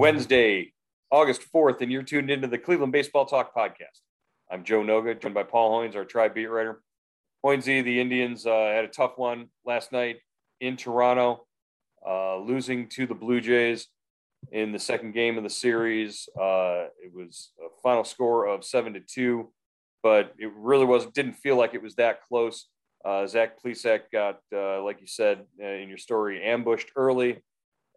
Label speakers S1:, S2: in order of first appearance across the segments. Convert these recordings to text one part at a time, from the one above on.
S1: Wednesday, August 4th, and you're tuned into the Cleveland Baseball Talk podcast. I'm Joe Noga, joined by Paul Hoynes, our tribe beat writer. Hoynesy, the Indians uh, had a tough one last night in Toronto, uh, losing to the Blue Jays in the second game of the series. Uh, it was a final score of seven to two, but it really was didn't feel like it was that close. Uh, Zach Plesac got, uh, like you said uh, in your story, ambushed early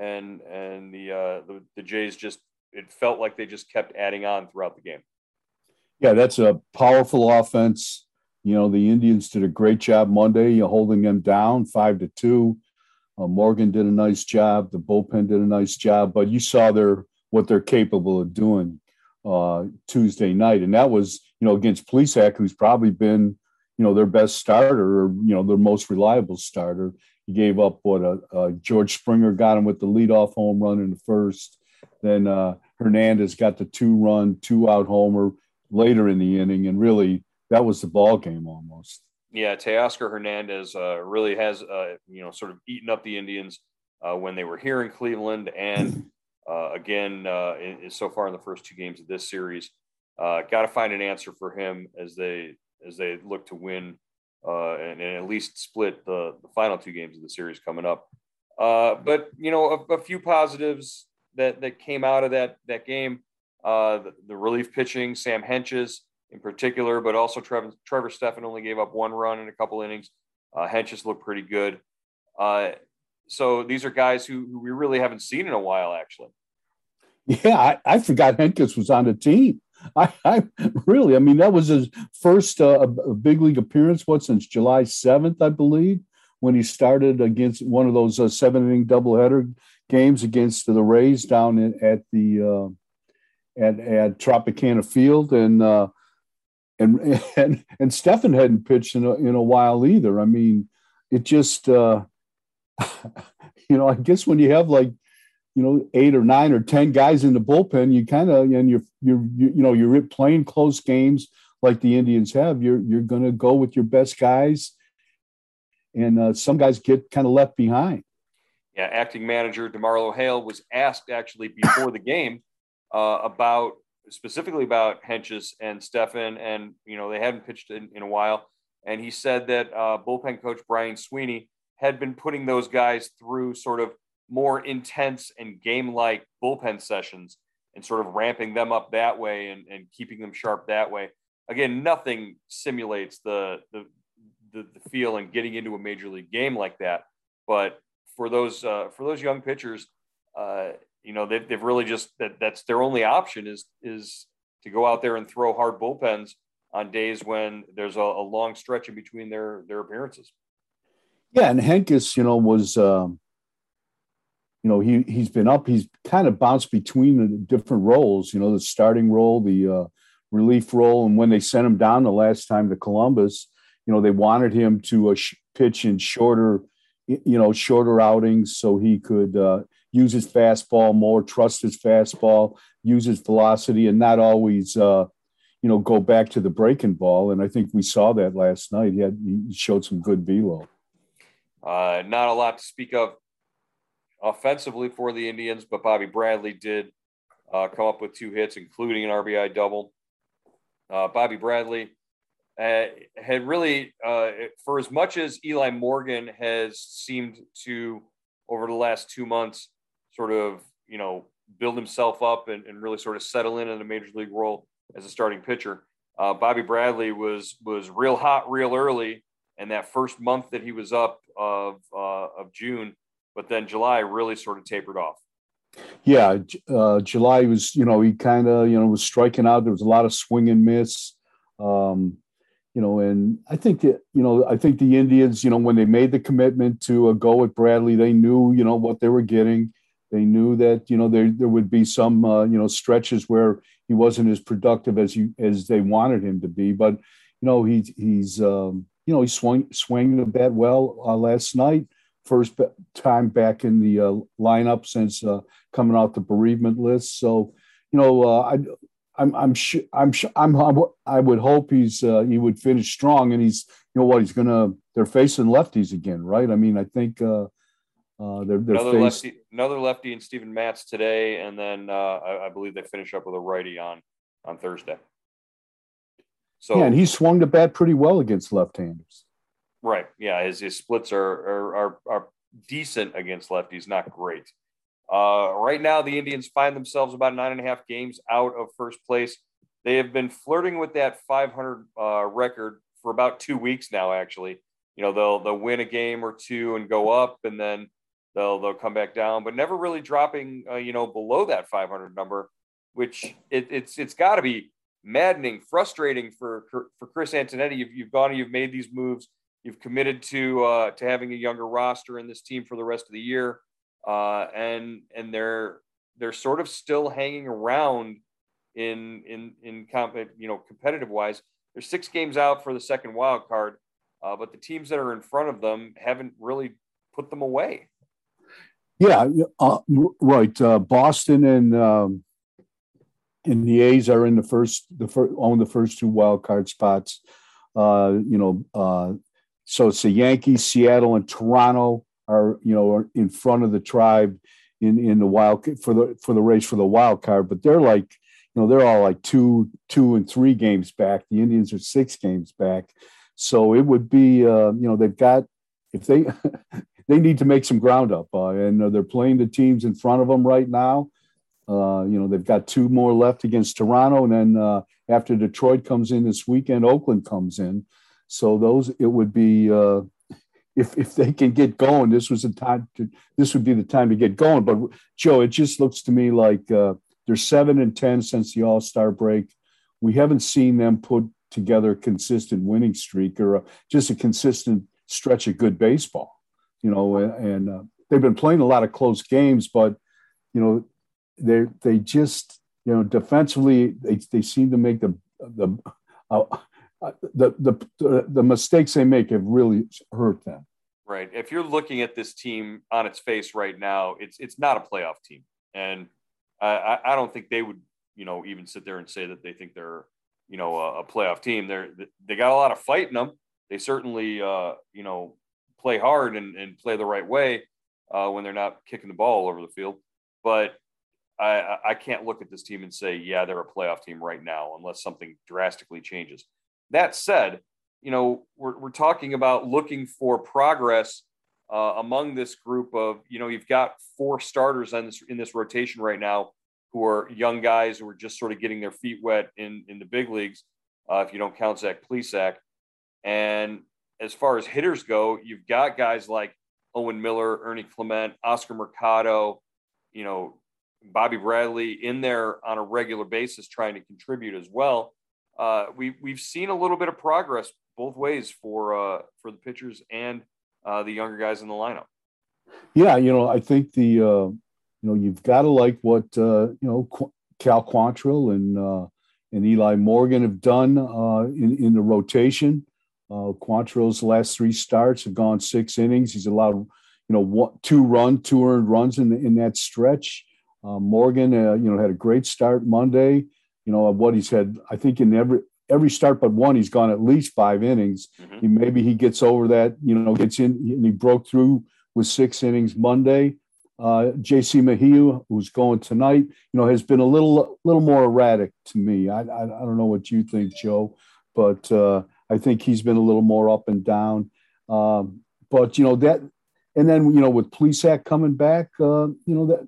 S1: and and the, uh, the the Jays just it felt like they just kept adding on throughout the game.
S2: Yeah, that's a powerful offense. You know, the Indians did a great job Monday, you know, holding them down five to two. Uh, Morgan did a nice job. The bullpen did a nice job, but you saw their what they're capable of doing uh, Tuesday night, and that was you know against Plesac, who's probably been you know their best starter or you know their most reliable starter. He gave up what a, uh, uh, George Springer got him with the leadoff home run in the first. Then uh, Hernandez got the two run, two out homer later in the inning, and really that was the ball game almost.
S1: Yeah, Teoscar Hernandez uh, really has uh, you know sort of eaten up the Indians uh, when they were here in Cleveland, and again in, so far in the first two games of this series. Got to find an answer for him as they as they look to win uh, and, and, at least split the, the final two games of the series coming up. Uh, but you know, a, a, few positives that that came out of that that game. Uh, the, the, relief pitching, Sam Hentges in particular, but also Trevor, Trevor Stephan only gave up one run in a couple innings. Uh, Hentges looked pretty good. Uh, so these are guys who, who, we really haven't seen in a while, actually.
S2: Yeah, I, I forgot Hentges was on the team. I, I, really, I mean, that was his first uh, big league appearance. What since July seventh, I believe, when he started against one of those uh, seven inning doubleheader games against the Rays down in, at the uh, at at Tropicana Field, and uh, and and and Stephan hadn't pitched in a, in a while either. I mean, it just uh, you know, I guess when you have like you know eight or nine or ten guys in the bullpen you kind of and you're you're you, you know you're playing close games like the indians have. You're you're going to go with your best guys. And uh, some guys get kind of left behind.
S1: Yeah acting manager demarlo hale was asked actually before the game uh, about specifically about Hentges and Stephan and you know they hadn't pitched in, in a while. And he said that uh, bullpen coach Brian Sweeney had been putting those guys through sort of more intense and game like bullpen sessions and sort of ramping them up that way and, and keeping them sharp that way. Again, nothing simulates the, the, the, the feel and getting into a major league game like that. But for those, uh, for those young pitchers, uh, you know, they've, they've really just, that that's their only option is, is to go out there and throw hard bullpens on days when there's a, a long stretch in between their, their appearances.
S2: Yeah. And Hentges, you know, was, um, you know he he's been up he's kind of bounced between the different roles you know the starting role the uh, relief role and when they sent him down the last time to columbus you know they wanted him to uh, pitch in shorter you know shorter outings so he could uh, use his fastball more trust his fastball use his velocity and not always uh, you know go back to the breaking ball. And i think we saw that last night. He had he showed some good velo.
S1: Uh, not a lot to speak of offensively for the Indians, but Bobby Bradley did uh, come up with two hits, including an RBI double. Uh, Bobby Bradley uh, had really, uh, for as much as Eli Morgan has seemed to, over the last two months, sort of, you know, build himself up and, and really sort of settle in in a major league role as a starting pitcher. Uh, Bobby Bradley was was real hot real early, and that first month that he was up of of June, but then July really sort of tapered off.
S2: Yeah, uh, July was you know he kind of you know was striking out. There was a lot of swing and miss. Um, you know, and I think that, you know, I think the Indians, you know, when they made the commitment to uh, go with Bradley, they knew, you know, what they were getting. They knew that, you know, there, there would be some, uh, you know, stretches where he wasn't as productive as you, as they wanted him to be. But, you know, he's, he's, um, you know, he swung, swung the bat well uh, last night. First time back in the uh, lineup since uh, coming off the bereavement list. So, you know, uh, I, I'm I'm sure I'm sure I'm, I would hope he's uh, he would finish strong and he's you know what he's gonna they're facing lefties again right I mean I think uh, uh, they're, they're
S1: another faced... lefty another lefty and Steven Matz today and then uh, I, I, believe they finish up with a righty on on Thursday.
S2: So yeah, and he swung the bat pretty well against left-handers.
S1: Right. Yeah, his his splits are are are, are decent against lefties, not great. Uh, right now, the Indians find themselves about nine and a half games out of first place. They have been flirting with that 500 uh, record for about two weeks now. Actually, you know they'll they'll win a game or two and go up, and then they'll they'll come back down, but never really dropping uh, you know below that 500 number, which it, it's it's got to be maddening, frustrating for for Chris Antonetti. You've, you've gone and you've made these moves. You've committed to uh, to having a younger roster in this team for the rest of the year uh, and and they're they're sort of still hanging around in in in comp, you know competitive wise. They're six games out for the second wild card, uh, but the teams that are in front of them haven't really put them away.
S2: Yeah, uh, right. Uh, Boston and um, and the A's are in the first the own the first two wild card spots. Uh, you know, uh, so it's the Yankees, Seattle, and Toronto are you know in front of the tribe in in the wild for the for the race for the wild card, but they're like you know they're all like two two and three games back. The Indians are six games back, so it would be uh, you know they've got if they they need to make some ground up, uh, and uh, they're playing the teams in front of them right now. Uh, you know they've got two more left against Toronto, and then uh, after Detroit comes in this weekend, Oakland comes in. So those it would be uh, if if they can get going, this was the time to this would be the time to get going. But Joe, it just looks to me like uh, they're seven and ten since the All Star break. We haven't seen them put together a consistent winning streak or a, just a consistent stretch of good baseball. You know, and, uh, they've been playing a lot of close games, but you know, they they just you know defensively they they seem to make the the uh, the, the the mistakes they make have really hurt them.
S1: Right. If you're looking at this team on its face right now, it's it's not a playoff team, and I, I don't think they would you know even sit there and say that they think they're you know a, a playoff team. They're they got a lot of fight in them. They certainly uh, you know play hard and, and play the right way uh, when they're not kicking the ball all over the field. But I, I can't look at this team and say, yeah, they're a playoff team right now, unless something drastically changes. That said, you know, we're, we're talking about looking for progress uh, among this group of, you know, you've got four starters in this in this rotation right now who are young guys who are just sort of getting their feet wet in in the big leagues, uh, if you don't count Zach Plesac. And as far as hitters go, you've got guys like Owen Miller, Ernie Clement, Oscar Mercado, you know, Bobby Bradley in there on a regular basis trying to contribute as well uh, we we've seen a little bit of progress both ways for uh, for the pitchers and uh, the younger guys in the lineup.
S2: Yeah, you know, I think the uh, you know you've got to like what uh, you know Cal Quantrill and uh, and Eli Morgan have done in in the rotation. Quantrill's last three starts have gone six innings. He's allowed you know one, two run, two earned runs in in that stretch. Morgan, you know, had a great start Monday you know, of what he's had. I think in every every start but one, he's gone at least five innings. Mm-hmm. He, maybe he gets over that, you know, gets in and he broke through with six innings Monday. Uh, J.C. Mejia, who's going tonight, you know, has been a little little more erratic to me. I, I, I don't know what you think, Joe, but uh, I think he's been a little more up and down. Um, but you know that, and then you know with Plesac coming back, uh, you know that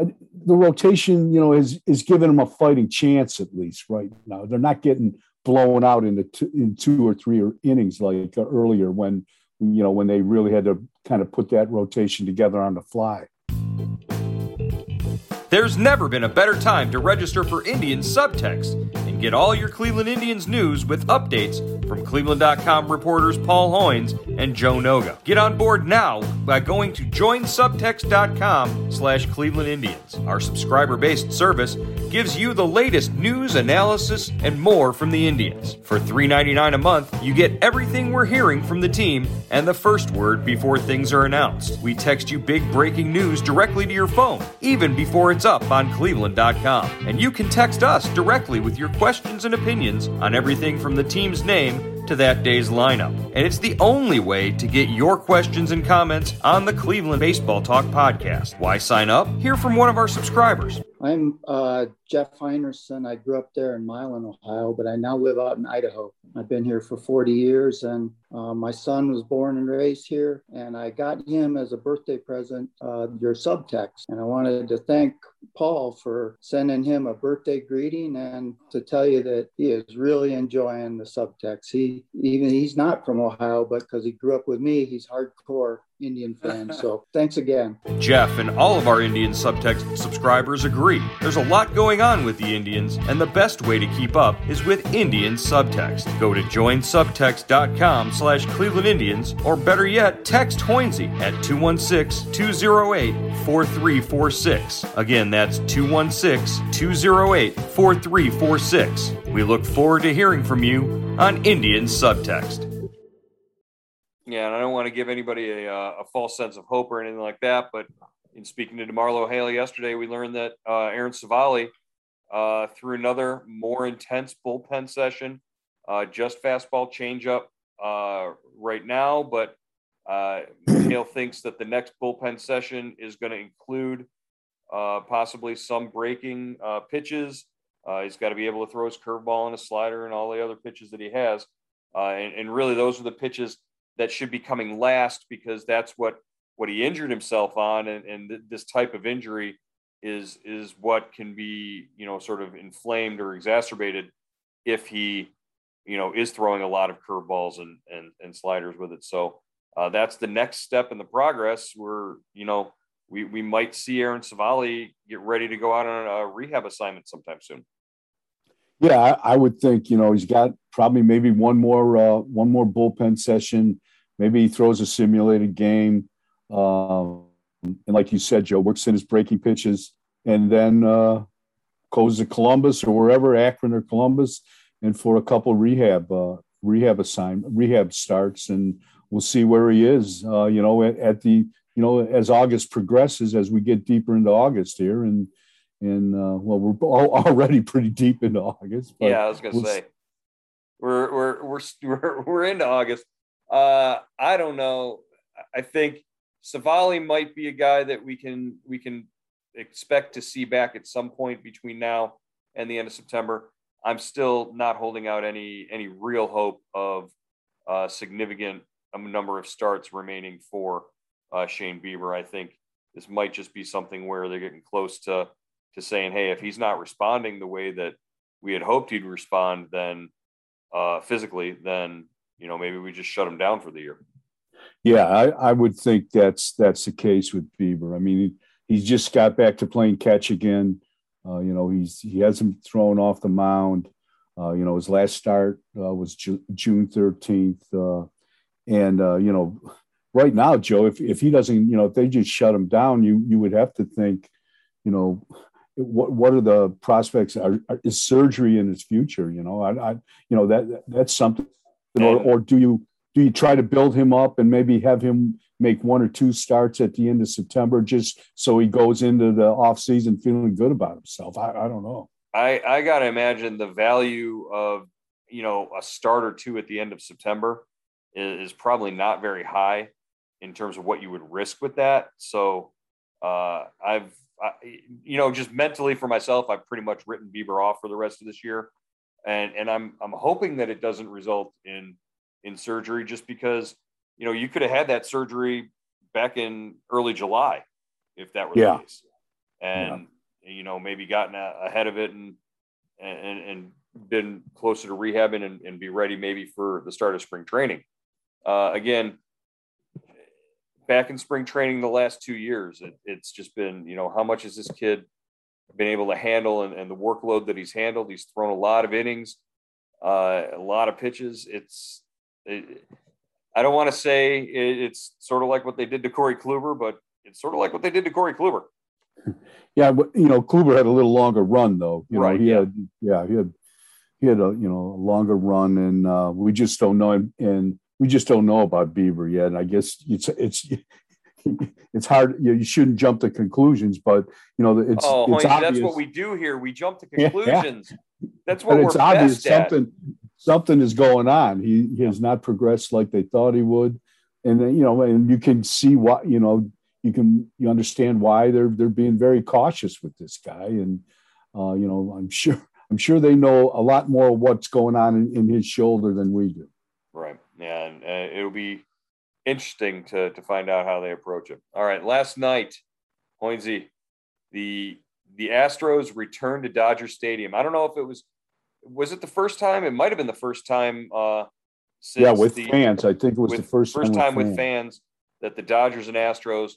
S2: Uh, the rotation, you know, is is giving them a fighting chance at least right now. They're not getting blown out into two, in two or three innings like uh, earlier when you know when they really had to kind of put that rotation together on the fly.
S1: There's never been a better time to register for Indians Subtext get all your Cleveland Indians news with updates from Cleveland.com reporters Paul Hoynes and Joe Noga. Get on board now by going to joinsubtext.com slash Cleveland Indians. Our subscriber-based service gives you the latest news, analysis, and more from the Indians. For $3.99 a month, you get everything we're hearing from the team and the first word before things are announced. We text you big breaking news directly to your phone, even before it's up on Cleveland.com. And you can text us directly with your questions and opinions on everything from the team's name to that day's lineup. And it's the only way to get your questions and comments on the Cleveland Baseball Talk podcast. Why sign up? Hear from one of our subscribers.
S3: I'm uh, Jeff Heinerson. I grew up there in Milan, Ohio, but I now live out in Idaho. I've been here for 40 years, and uh, my son was born and raised here. And I got him as a birthday present uh, your subtext. And I wanted to thank Paul for sending him a birthday greeting and to tell you that he is really enjoying the subtext. He even he's not from Ohio, but because he grew up with me, he's hardcore Indian fan. So thanks again.
S1: Jeff and all of our Indian subtext subscribers agree. There's a lot going on with the Indians, and the best way to keep up is with Indian subtext. Go to joinsubtext.com slash Cleveland Indians, or better yet, text Hoynesy at 216-208-4346. Again, that's 216-208-4346. We look forward to hearing from you on Indian Subtext. Yeah, and I don't want to give anybody a, uh, a false sense of hope or anything like that, but in speaking to DeMarlo Hale yesterday, we learned that uh, Aaron Civale, uh, through another more intense bullpen session, uh, just fastball changeup uh, right now, but uh, Hale thinks that the next bullpen session is going to include uh, possibly some breaking uh, pitches. Uh, he's got to be able to throw his curveball and a slider and all the other pitches that he has. Uh, and, and, really, those are the pitches that should be coming last because that's what what he injured himself on, and, and th- this type of injury is is what can be you know sort of inflamed or exacerbated if he you know is throwing a lot of curveballs and and, and sliders with it. So uh, that's the next step in the progress. Where you know we we might see Aaron Civale get ready to go out on a rehab assignment sometime soon.
S2: Yeah, I, I would think you know he's got probably maybe one more uh, one more bullpen session. Maybe he throws a simulated game, um, and like you said, Joe works in his breaking pitches, and then uh, goes to Columbus or wherever Akron or Columbus, and for a couple rehab uh, rehab assignment rehab starts, and we'll see where he is. Uh, you know, at, at, the you know as August progresses, as we get deeper into August here, and and uh, well, we're already pretty deep into August.
S1: yeah, I was gonna we'll say we're we're we're we're, we're into August. Uh, I don't know. I think Civale might be a guy that we can we can expect to see back at some point between now and the end of September. I'm still not holding out any any real hope of uh, significant number of starts remaining for uh, Shane Bieber. I think this might just be something where they're getting close to to saying, hey, if he's not responding the way that we had hoped he'd respond, then uh, physically, then you know maybe we just shut him down for the year.
S2: Yeah, I, I would think that's that's the case with Bieber. I mean, he, he's just got back to playing catch again. Uh, you know, he's he hasn't thrown off the mound. Uh, you know, his last start uh, was Ju- June thirteenth. Uh, and uh, you know, right now, Joe, if if he doesn't, you know, if they just shut him down, you you would have to think, you know, what what are the prospects? Are, are, is surgery in his future? You know, I, I you know that that's something. Or, or do you do you try to build him up and maybe have him make one or two starts at the end of September just so he goes into the off season feeling good about himself? I, I don't know.
S1: I, I got to imagine the value of, you know, a start or two at the end of September is, is probably not very high in terms of what you would risk with that. So Uh, I've, I, you know, just mentally for myself, I've pretty much written Bieber off for the rest of this year, and and I'm I'm hoping that it doesn't result in in surgery, just because you know you could have had that surgery back in early July if that were yeah. the case, and yeah. you know maybe gotten a, ahead of it and and and been closer to rehabbing and, and be ready maybe for the start of spring training. Uh, again, back in spring training the last two years, it, it's just been, you know, how much has this kid been able to handle and, and the workload that he's handled? He's thrown a lot of innings, uh, a lot of pitches. It's, it, I don't want to say it's sort of like what they did to Corey Kluber, but it's sort of like what they did to Corey Kluber.
S2: Yeah, but you know, Kluber had a little longer run though. You right, know, he yeah. had yeah, he had he had a you know a longer run, and uh, we just don't know. And, and we just don't know about Bieber yet. And I guess it's it's it's hard. You, you shouldn't jump to conclusions, but you know it's,
S1: oh,
S2: it's
S1: obvious. that's what we do here. We jump to conclusions. Yeah. That's what but it's obvious
S2: something something is going on. He, he has not progressed like they thought he would, and then, you know, and you can see why, you know. You can you understand why they're they're being very cautious with this guy, and uh, you know I'm sure I'm sure they know a lot more what's going on in, in his shoulder than we do.
S1: Right. Yeah, and uh, it'll be interesting to to find out how they approach it. All right, last night, Hoynesy, the the Astros returned to Dodger Stadium. I don't know if it was was it the first time? It might have been the first time. Uh,
S2: yeah, with the, fans. I think it was the first
S1: first
S2: time,
S1: time with, fans. with fans that the Dodgers and Astros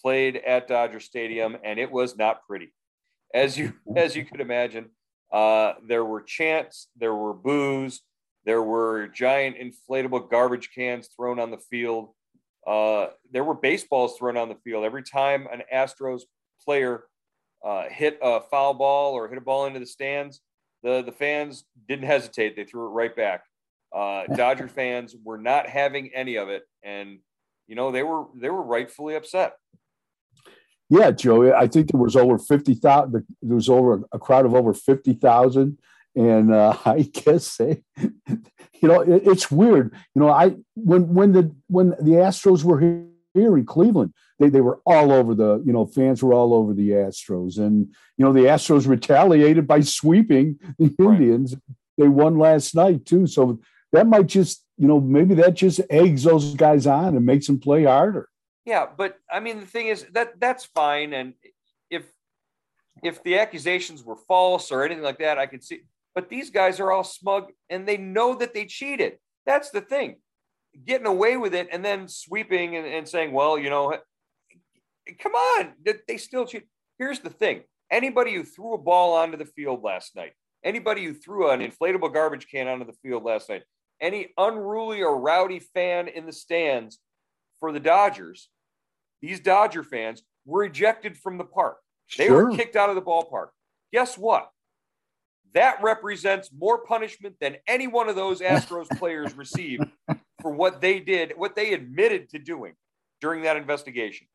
S1: played at Dodger Stadium, and it was not pretty, as you as you could imagine. Uh, there were chants, there were boos, there were giant inflatable garbage cans thrown on the field. Uh, there were baseballs thrown on the field. Every time an Astros player uh, hit a foul ball or hit a ball into the stands, the, the fans didn't hesitate. They threw it right back. Uh, Dodger fans were not having any of it. And, you know, they were they were rightfully upset.
S2: Yeah, Joe. I think there was over fifty thousand. There was over a crowd of over fifty thousand and uh, I guess they, you know, it, it's weird. You know, I when when the when the Astros were here, here in Cleveland, they, they were all over the, you know, fans were all over the Astros, and you know, the Astros retaliated by sweeping the Indians. They won last night too, so that might just, you know, maybe that just eggs those guys on and makes them play harder.
S1: Yeah, but I mean, the thing is that that's fine, and if if the accusations were false or anything like that, I could see but these guys are all smug and they know that they cheated. That's the thing. Getting away with it and then sweeping and, and saying, well, you know, come on, they still cheat. Here's the thing anybody who threw a ball onto the field last night, anybody who threw an inflatable garbage can onto the field last night, any unruly or rowdy fan in the stands for the Dodgers, these Dodger fans were ejected from the park. They sure. were kicked out of the ballpark. Guess what? That represents more punishment than any one of those Astros players received for what they did, what they admitted to doing during that investigation.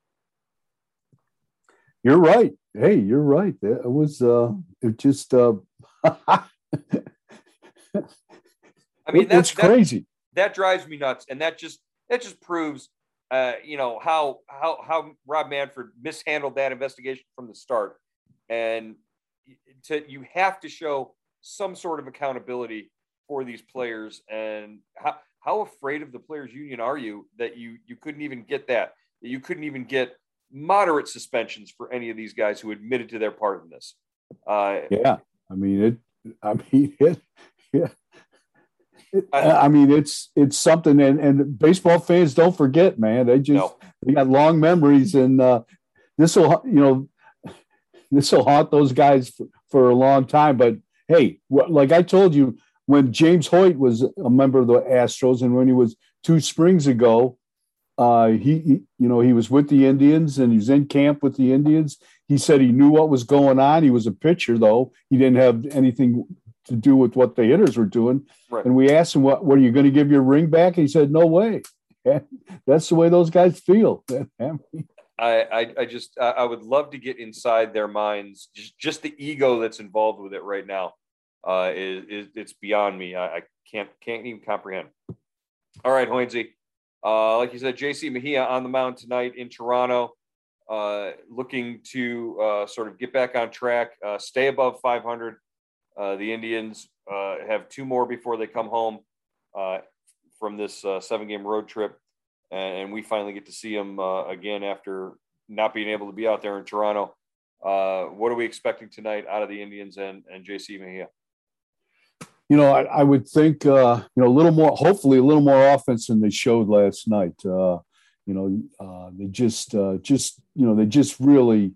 S2: You're right. Hey, you're right. It was uh it just uh I
S1: mean
S2: that's crazy.
S1: That, that drives me nuts. And that just that just proves uh, you know how how how Rob Manfred mishandled that investigation from the start, and to you have to show some sort of accountability for these players and how, how afraid of the players union are you that you you couldn't even get that that you couldn't even get moderate suspensions for any of these guys who admitted to their part in this
S2: uh, yeah i mean it i mean it yeah it, I mean, it's it's something, and, and baseball fans don't forget, man. They just no. they got long memories, and uh, this will you know this will haunt those guys for, for a long time. But hey, like I told you, when James Hoyt was a member of the Astros, and when he was two springs ago, uh, he, he, you know, he was with the Indians and he was in camp with the Indians. He said he knew what was going on. He was a pitcher, though. He didn't have anything to do with what the hitters were doing. Right. And we asked him, "What? What are you going to give your ring back?" And he said, "No way." That's the way those guys feel.
S1: I, I, I just I would love to get inside their minds, just just the ego that's involved with it right now. Uh, is, is it's beyond me. I, I, can't can't even comprehend. All right, Hoynesy. Uh, like you said, JC Mejia on the mound tonight in Toronto. uh, looking to uh, sort of get back on track, uh, stay above 500. Uh, the Indians have two more before they come home from this seven game road trip. And we finally get to see them again after not being able to be out there in Toronto. what are we expecting tonight out of the Indians and, and JC Mejia?
S2: You know, I, I would think, you know, a little more, hopefully a little more offense than they showed last night you know uh, they just uh, just you know they just really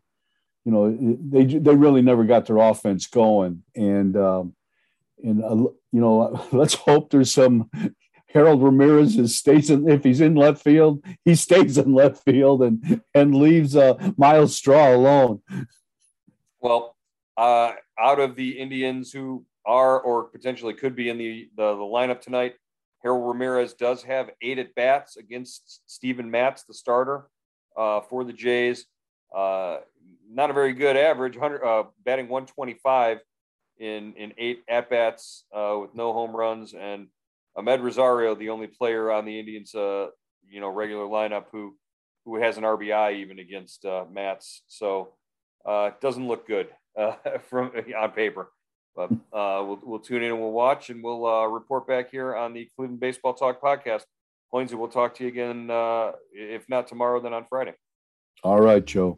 S2: you know they they really never got their offense going and um, and uh, you know let's hope there's some Harold Ramirez is stays in if he's in left field he stays in left field and and leaves uh, Myles Straw alone.
S1: Well, uh, out of the Indians who are or potentially could be in the, the, the lineup tonight, Harold Ramirez does have eight at bats against Steven Matz, the starter uh, for the Jays. Uh, not a very good average, uh, batting 125 in in eight at bats uh, with no home runs, and Amed Rosario, the only player on the Indians, uh, you know, regular lineup who who has an RBI even against uh, Matz. So it doesn't look good from on paper. But uh, we'll, we'll tune in and we'll watch and we'll uh, report back here on the Cleveland Baseball Talk podcast. Hoynesy, we'll talk to you again, uh, if not tomorrow, then on Friday.
S2: All right, Joe.